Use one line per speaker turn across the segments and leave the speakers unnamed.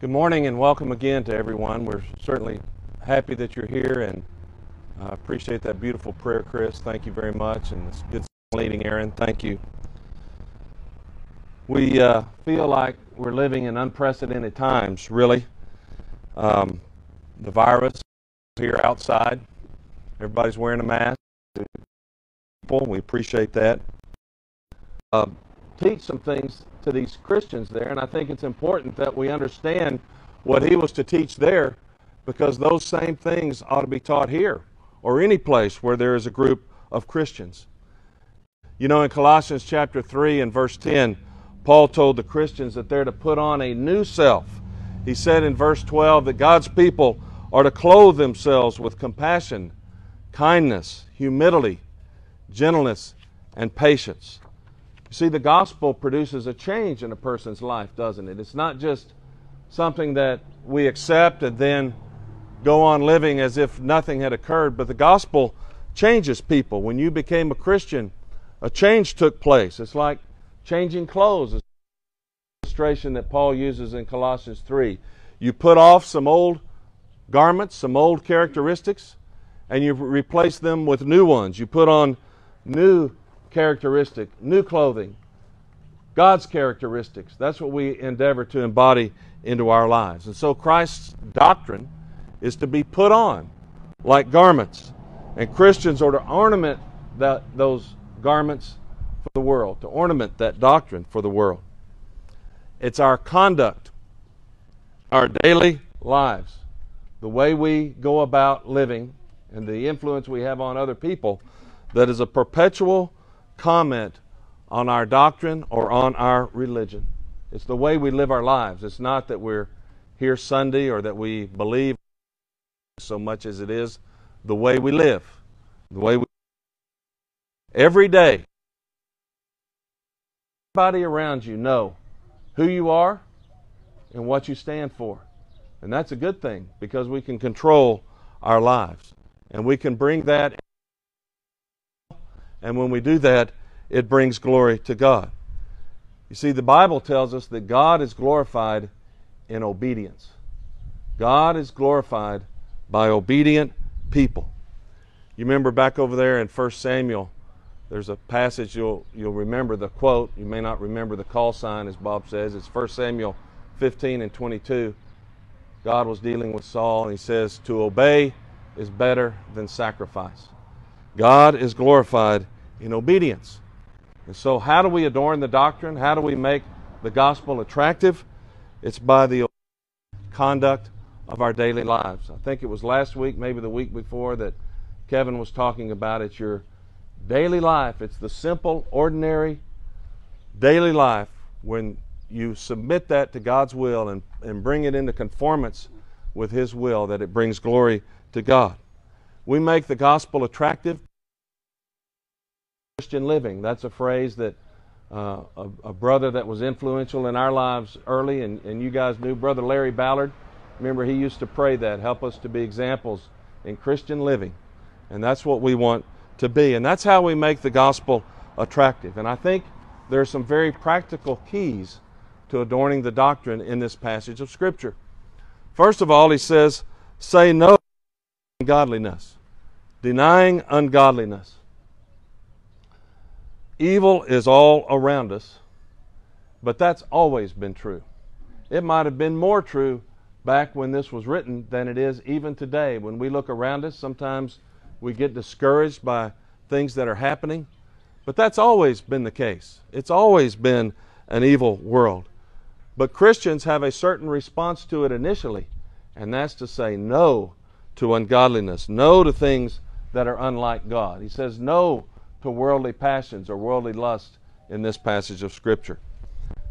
Good morning and welcome again to everyone. We're certainly happy that you're here and uh, appreciate that beautiful prayer, Chris. Thank you very much. And this good leading, Aaron. Thank you. We uh, feel like we're living in unprecedented times, really. Um, the virus here outside. Everybody's wearing a mask. We appreciate that. Uh, teach some things to these Christians there, and I think it's important that we understand what he was to teach there because those same things ought to be taught here or any place where there is a group of Christians. You know, in Colossians chapter 3 and verse 10, Paul told the Christians that they're to put on a new self. He said in verse 12 that God's people are to clothe themselves with compassion, kindness, humility, gentleness, and patience. You see, the gospel produces a change in a person's life, doesn't it? It's not just something that we accept and then go on living as if nothing had occurred, but the gospel changes people. When you became a Christian, a change took place. It's like changing clothes. It's illustration that Paul uses in Colossians 3. You put off some old garments, some old characteristics, and you replace them with new ones. You put on new characteristic, new clothing, God's characteristics. That's what we endeavor to embody into our lives. And so Christ's doctrine is to be put on like garments. And Christians are to ornament that, those garments for the world, to ornament that doctrine for the world. It's our conduct, our daily lives, the way we go about living, and the influence we have on other people that is a perpetual comment on our doctrine or on our religion. It's the way we live our lives. It's not that we're here Sunday or that we believe so much as it is the way we live. The way we every day everybody around you know who you are and what you stand for. And that's a good thing because we can control our lives. And we can bring that and when we do that, it brings glory to God. You see, the Bible tells us that God is glorified in obedience. God is glorified by obedient people. You remember back over there in 1 Samuel, there's a passage you'll, you'll remember the quote. You may not remember the call sign, as Bob says. It's 1 Samuel 15 and 22. God was dealing with Saul, and he says, To obey is better than sacrifice. God is glorified in obedience. And so, how do we adorn the doctrine? How do we make the gospel attractive? It's by the conduct of our daily lives. I think it was last week, maybe the week before, that Kevin was talking about it's your daily life. It's the simple, ordinary daily life when you submit that to God's will and, and bring it into conformance with His will that it brings glory to God. We make the gospel attractive Christian living. That's a phrase that uh, a, a, brother that was influential in our lives early, and, and you guys knew, Brother Larry Ballard. Remember, he used to pray that, help us to be examples in Christian living. And that's what we want to be. And that's how we make the gospel attractive. And I think there are some very practical keys to adorning the doctrine in this passage of Scripture. First of all, he says, say no to ungodliness, denying ungodliness. Evil is all around us, but that's always been true. It might have been more true back when this was written than it is even today. When we look around us, sometimes we get discouraged by things that are happening, but that's always been the case. It's always been an evil world. But Christians have a certain response to it initially, and that's to say no to ungodliness, no to things that are unlike God. He says no to worldly passions or worldly lust in this passage of Scripture.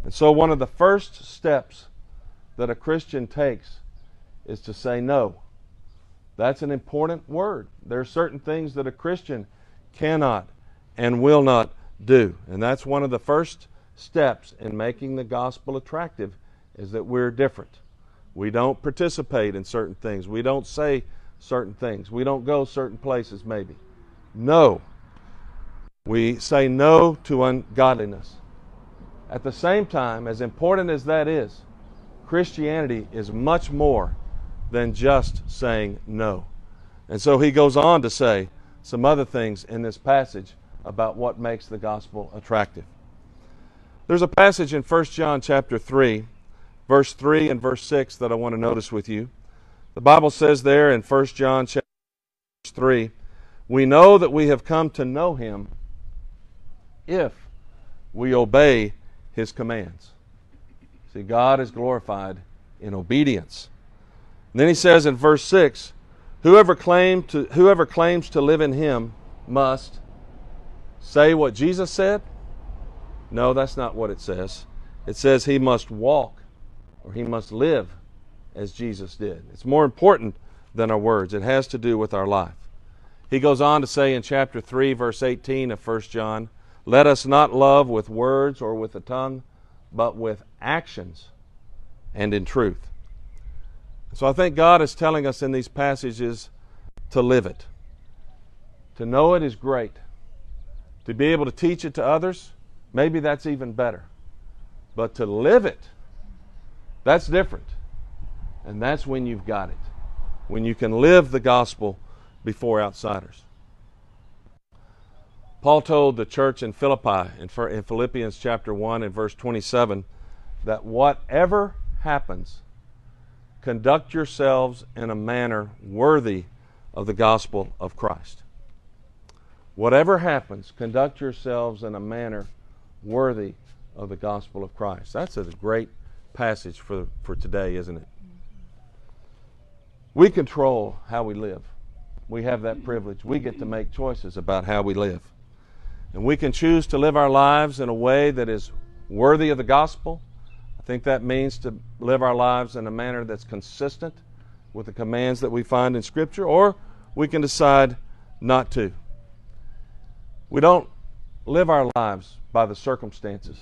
And so, one of the first steps that a Christian takes is to say no. That's an important word. There are certain things that a Christian cannot and will not do. And that's one of the first steps in making the gospel attractive is that we're different. We don't participate in certain things. We don't say certain things. We don't go certain places maybe. No. We say no to ungodliness. At the same time, as important as that is, Christianity is much more than just saying no. And so he goes on to say some other things in this passage about what makes the gospel attractive. There's a passage in 1 John chapter 3, verse 3 and verse 6 that I want to notice with you. The Bible says there in 1 John chapter 3, we know that we have come to know him if we obey his commands. See, God is glorified in obedience. And then he says in verse 6, whoever, claim to, whoever claims to live in him must say what Jesus said? No, that's not what it says. It says he must walk or he must live as Jesus did. It's more important than our words, it has to do with our life. He goes on to say in chapter 3, verse 18 of 1 John, Let us not love with words or with the tongue, but with actions and in truth. So I think God is telling us in these passages to live it. To know it is great. To be able to teach it to others, maybe that's even better. But to live it, that's different. And that's when you've got it. When you can live the gospel before outsiders. Paul told the church in Philippi in Philippians chapter 1 and verse 27 that whatever happens, conduct yourselves in a manner worthy of the gospel of Christ. Whatever happens, conduct yourselves in a manner worthy of the gospel of Christ. That's a great passage for, for today, isn't it? We control how we live. We have that privilege. We get to make choices about how we live. And we can choose to live our lives in a way that is worthy of the gospel. I think that means to live our lives in a manner that's consistent with the commands that we find in Scripture, or we can decide not to. We don't live our lives by the circumstances.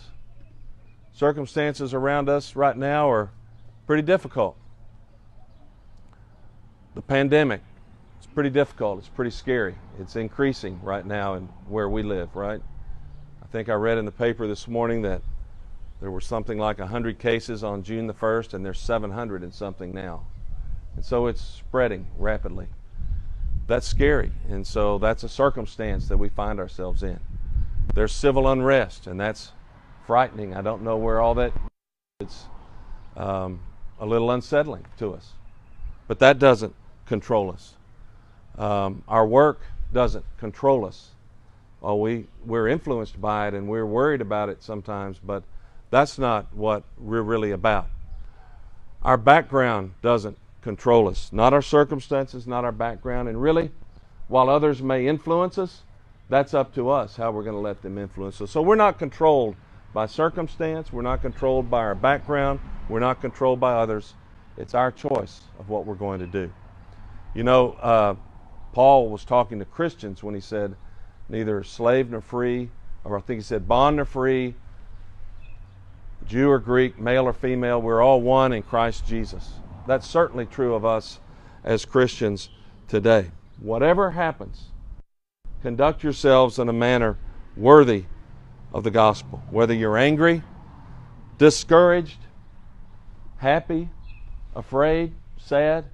Circumstances around us right now are pretty difficult. The pandemic pretty difficult. It's pretty scary. It's increasing right now in where we live, right? I think I read in the paper this morning that there were something like 100 cases on June the 1st, and there's 700 and something now. And so it's spreading rapidly. That's scary. And so that's a circumstance that we find ourselves in. There's civil unrest, and that's frightening. I don't know where all that it's um, a little unsettling to us. But that doesn't control us. Um, our work doesn't control us. Well, we, we're influenced by it and we're worried about it sometimes, but that's not what we're really about. Our background doesn't control us, not our circumstances, not our background. And really, while others may influence us, that's up to us how we're going to let them influence us. So we're not controlled by circumstance, we're not controlled by our background, we're not controlled by others. It's our choice of what we're going to do. You know, uh, Paul was talking to Christians when he said, neither slave nor free, or I think he said bond nor free, Jew or Greek, male or female, we're all one in Christ Jesus. That's certainly true of us as Christians today. Whatever happens, conduct yourselves in a manner worthy of the gospel. Whether you're angry, discouraged, happy, afraid, sad,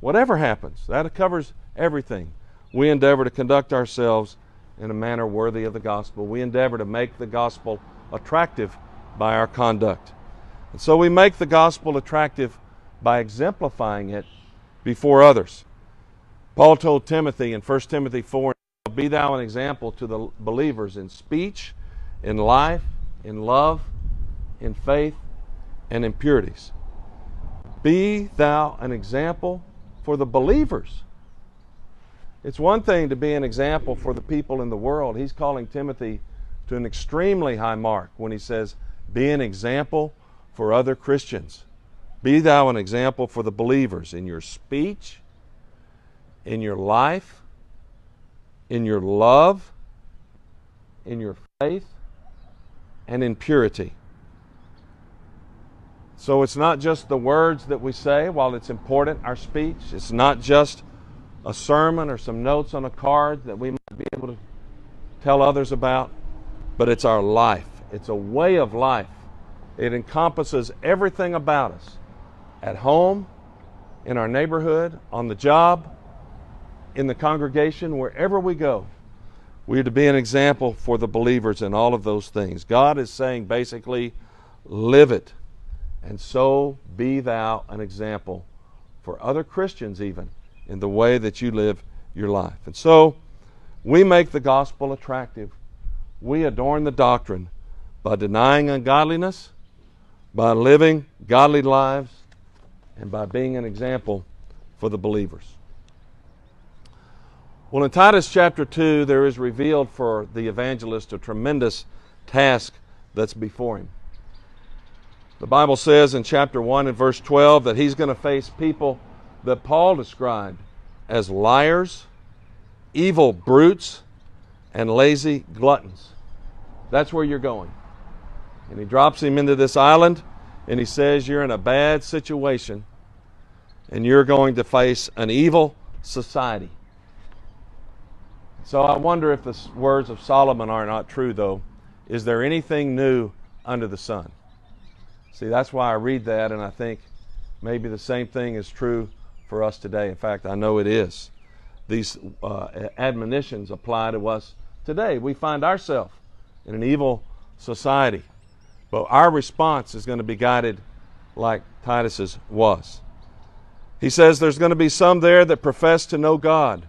whatever happens, that covers everything. We endeavor to conduct ourselves in a manner worthy of the gospel. We endeavor to make the gospel attractive by our conduct. And so we make the gospel attractive by exemplifying it before others. Paul told Timothy in 1 Timothy 4 Be thou an example to the believers in speech, in life, in love, in faith, and in purities. Be thou an example for the believers it's one thing to be an example for the people in the world. He's calling Timothy to an extremely high mark when he says, Be an example for other Christians. Be thou an example for the believers in your speech, in your life, in your love, in your faith, and in purity. So it's not just the words that we say, while it's important, our speech. It's not just a sermon or some notes on a card that we might be able to tell others about, but it's our life. It's a way of life. It encompasses everything about us at home, in our neighborhood, on the job, in the congregation, wherever we go. We are to be an example for the believers in all of those things. God is saying basically, live it, and so be thou an example for other Christians, even in the way that you live your life. And so we make the gospel attractive. We adorn the doctrine by denying ungodliness, by living godly lives, and by being an example for the believers. Well, in Titus chapter 2, there is revealed for the evangelist a tremendous task that's before him. The Bible says in chapter 1 and verse 12 that he's going to face people that Paul described as liars, evil brutes, and lazy gluttons. That's where you're going. And he drops him into this island and he says, You're in a bad situation and you're going to face an evil society. So I wonder if the words of Solomon are not true, though. Is there anything new under the sun? See, that's why I read that, and I think maybe the same thing is true for us today. In fact, I know it is. These uh, admonitions apply to us today. We find ourselves in an evil society, but our response is going to be guided like Titus's was. He says there's going to be some there that profess to know God,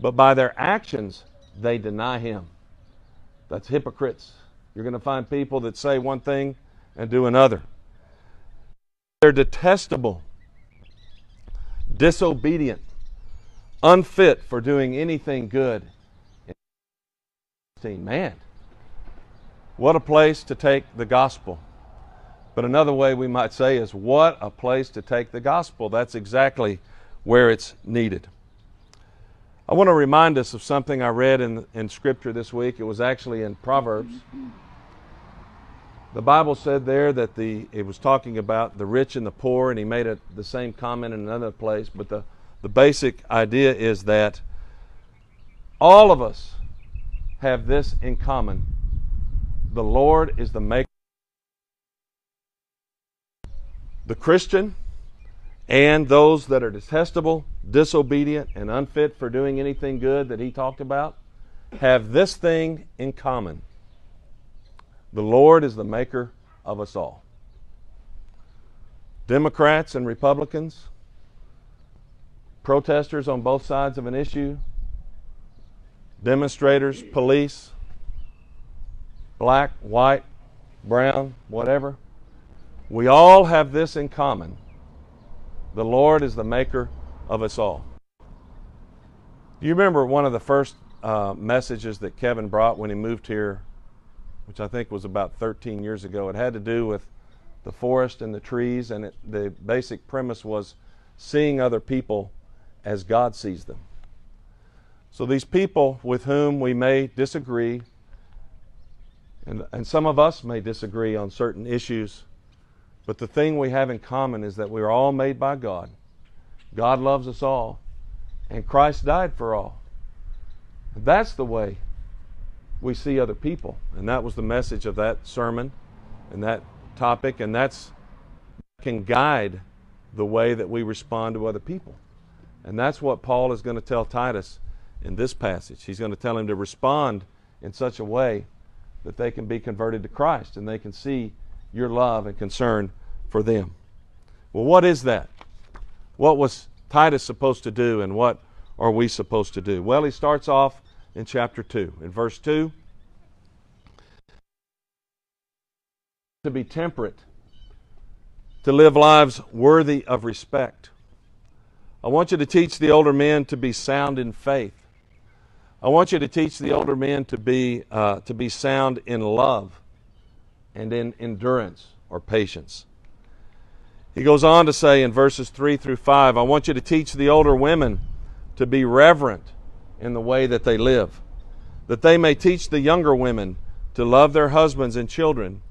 but by their actions they deny Him. That's hypocrites. You're going to find people that say one thing and do another. They're detestable, disobedient, unfit for doing anything good. Man, what a place to take the gospel. But another way we might say is, what a place to take the gospel. That's exactly where it's needed. I want to remind us of something I read in, in Scripture this week. It was actually in Proverbs. The Bible said there that the it was talking about the rich and the poor, and he made it the same comment in another place. But the, the basic idea is that all of us have this in common. The Lord is the maker the Christian and those that are detestable, disobedient, and unfit for doing anything good that he talked about have this thing in common the Lord is the maker of us all. Democrats and Republicans, protesters on both sides of an issue, demonstrators, police, black, white, brown, whatever. We all have this in common. The Lord is the maker of us all. Do you remember one of the first uh, messages that Kevin brought when he moved here, which I think was about 13 years ago? It had to do with the forest and the trees, and it, the basic premise was seeing other people as God sees them. So these people with whom we may disagree, and, and some of us may disagree on certain issues, but the thing we have in common is that we are all made by God. God loves us all, and Christ died for all. That's the way we see other people. And that was the message of that sermon and that topic, and that's can guide the way that we respond to other people. And that's what Paul is going to tell Titus in this passage. He's going to tell him to respond in such a way that they can be converted to Christ and they can see your love and concern for them. Well, what is that? What was Titus supposed to do, and what are we supposed to do? Well, he starts off in chapter 2. In verse 2, to be temperate, to live lives worthy of respect. I want you to teach the older men to be sound in faith. I want you to teach the older men to be, uh, to be sound in love and in endurance or patience. He goes on to say in verses 3 through 5 I want you to teach the older women to be reverent in the way that they live, that they may teach the younger women to love their husbands and children,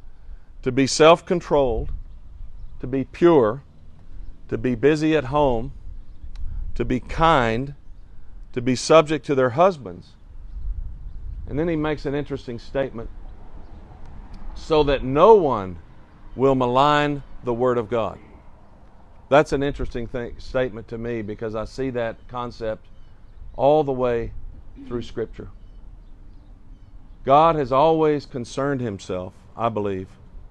to be self controlled, to be pure, to be busy at home, to be kind, to be subject to their husbands. And then he makes an interesting statement so that no one will malign the Word of God. That's an interesting thing, statement to me because I see that concept all the way through Scripture. God has always concerned himself, I believe,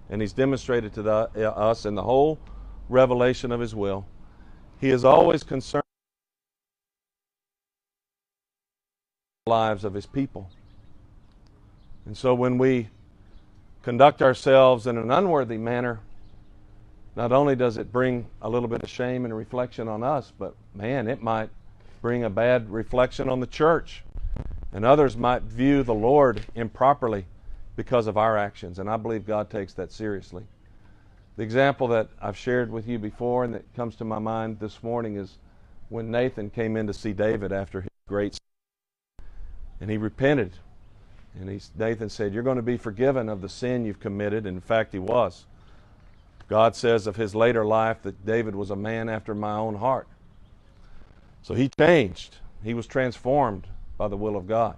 and he's demonstrated to the, uh, us in the whole revelation of his will. He is always concerned the lives of his people. And so when we conduct ourselves in an unworthy manner, not only does it bring a little bit of shame and reflection on us, but man, it might bring a bad reflection on the church. And others might view the Lord improperly because of our actions. And I believe God takes that seriously. The example that I've shared with you before and that comes to my mind this morning is when Nathan came in to see David after his great sin. And he repented. And he, Nathan said, You're going to be forgiven of the sin you've committed. And in fact, he was. God says of his later life that David was a man after my own heart. So he changed. He was transformed by the will of God.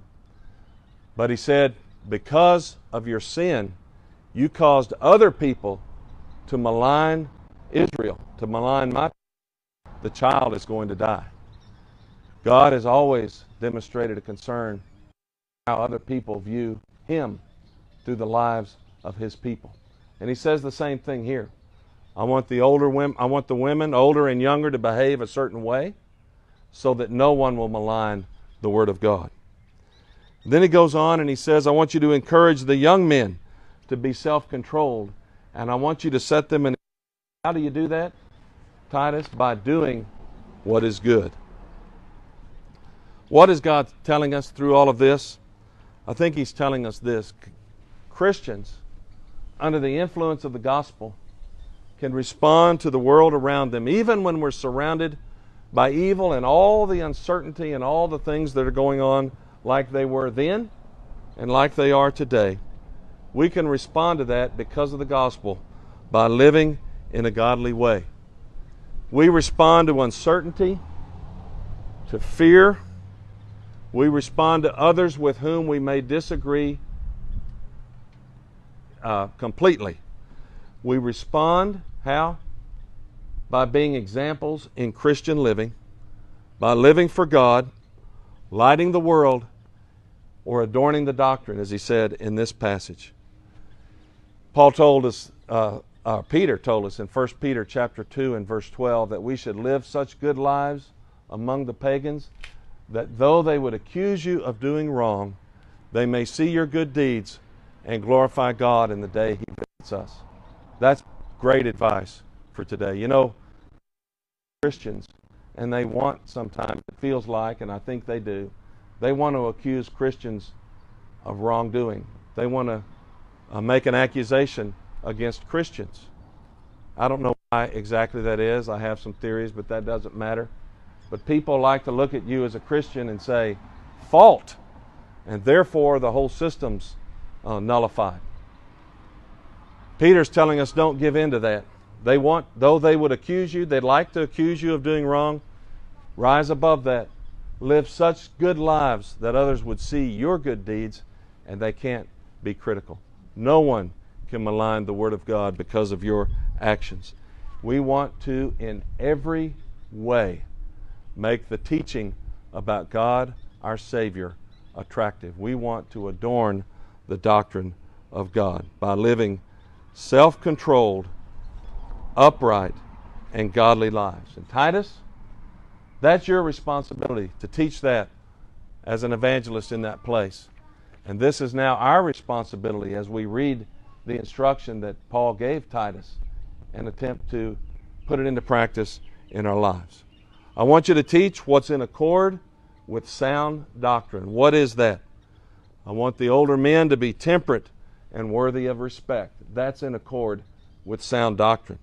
But he said, Because of your sin, you caused other people to malign Israel, to malign my the child is going to die. God has always demonstrated a concern how other people view him through the lives of his people. And he says the same thing here. I want the older women I want the women older and younger to behave a certain way so that no one will malign the word of God. Then he goes on and he says, I want you to encourage the young men to be self-controlled and I want you to set them in How do you do that? Titus by doing what is good. What is God telling us through all of this? I think he's telling us this. Christians under the influence of the gospel can respond to the world around them, even when we're surrounded by evil and all the uncertainty and all the things that are going on, like they were then and like they are today. We can respond to that because of the gospel by living in a godly way. We respond to uncertainty, to fear. We respond to others with whom we may disagree uh, completely. We respond how? By being examples in Christian living, by living for God, lighting the world, or adorning the doctrine, as he said in this passage. Paul told us, uh, uh, Peter told us in 1 Peter chapter 2 and verse 12 that we should live such good lives among the pagans that though they would accuse you of doing wrong, they may see your good deeds and glorify God in the day He visits us. That's great advice for today. You know, Christians, and they want sometimes, it feels like, and I think they do, they want to accuse Christians of wrongdoing. They want to uh, make an accusation against Christians. I don't know why exactly that is. I have some theories, but that doesn't matter. But people like to look at you as a Christian and say, fault, and therefore the whole system's uh, nullified. Peter's telling us don't give in to that. They want, though they would accuse you, they'd like to accuse you of doing wrong, rise above that. Live such good lives that others would see your good deeds and they can't be critical. No one can malign the Word of God because of your actions. We want to, in every way, make the teaching about God, our Savior, attractive. We want to adorn the doctrine of God by living self controlled, upright, and godly lives. And Titus, that's your responsibility to teach that as an evangelist in that place. And this is now our responsibility as we read the instruction that Paul gave Titus and attempt to put it into practice in our lives. I want you to teach what's in accord with sound doctrine. What is that? I want the older men to be temperate and worthy of respect. That's in accord with sound doctrine.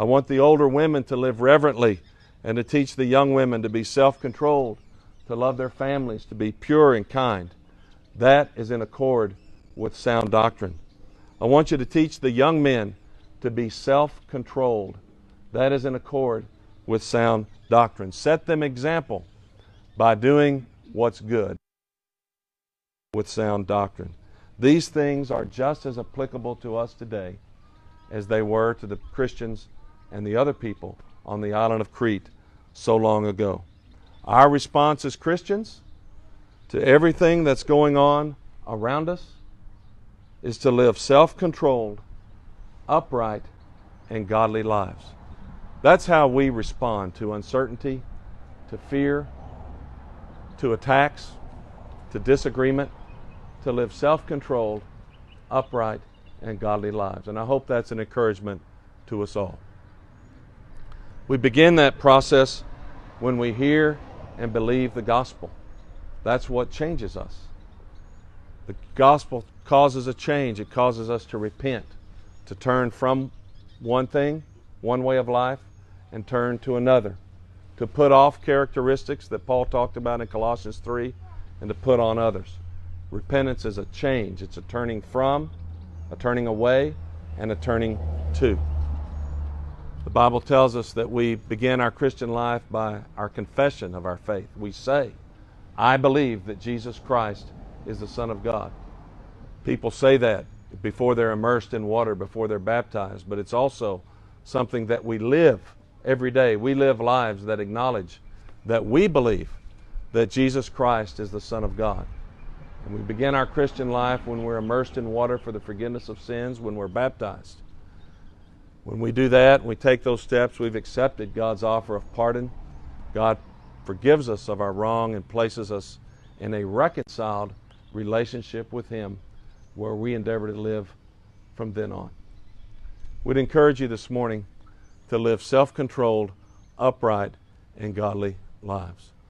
I want the older women to live reverently and to teach the young women to be self controlled, to love their families, to be pure and kind. That is in accord with sound doctrine. I want you to teach the young men to be self controlled. That is in accord with sound doctrine. Set them example by doing what's good with sound doctrine. These things are just as applicable to us today as they were to the Christians and the other people on the island of Crete so long ago. Our response as Christians to everything that's going on around us is to live self controlled, upright, and godly lives. That's how we respond to uncertainty, to fear, to attacks, to disagreement, to live self controlled, upright, and godly lives. And I hope that's an encouragement to us all. We begin that process when we hear and believe the gospel. That's what changes us. The gospel causes a change, it causes us to repent, to turn from one thing, one way of life, and turn to another, to put off characteristics that Paul talked about in Colossians 3 and to put on others. Repentance is a change, it's a turning from, a turning away, and a turning to. The Bible tells us that we begin our Christian life by our confession of our faith. We say, I believe that Jesus Christ is the Son of God. People say that before they're immersed in water, before they're baptized, but it's also something that we live every day. We live lives that acknowledge that we believe that Jesus Christ is the Son of God. And we begin our Christian life when we're immersed in water for the forgiveness of sins, when we're baptized. When we do that, we take those steps, we've accepted God's offer of pardon. God forgives us of our wrong and places us in a reconciled relationship with Him where we endeavor to live from then on. We'd encourage you this morning to live self controlled, upright, and godly lives.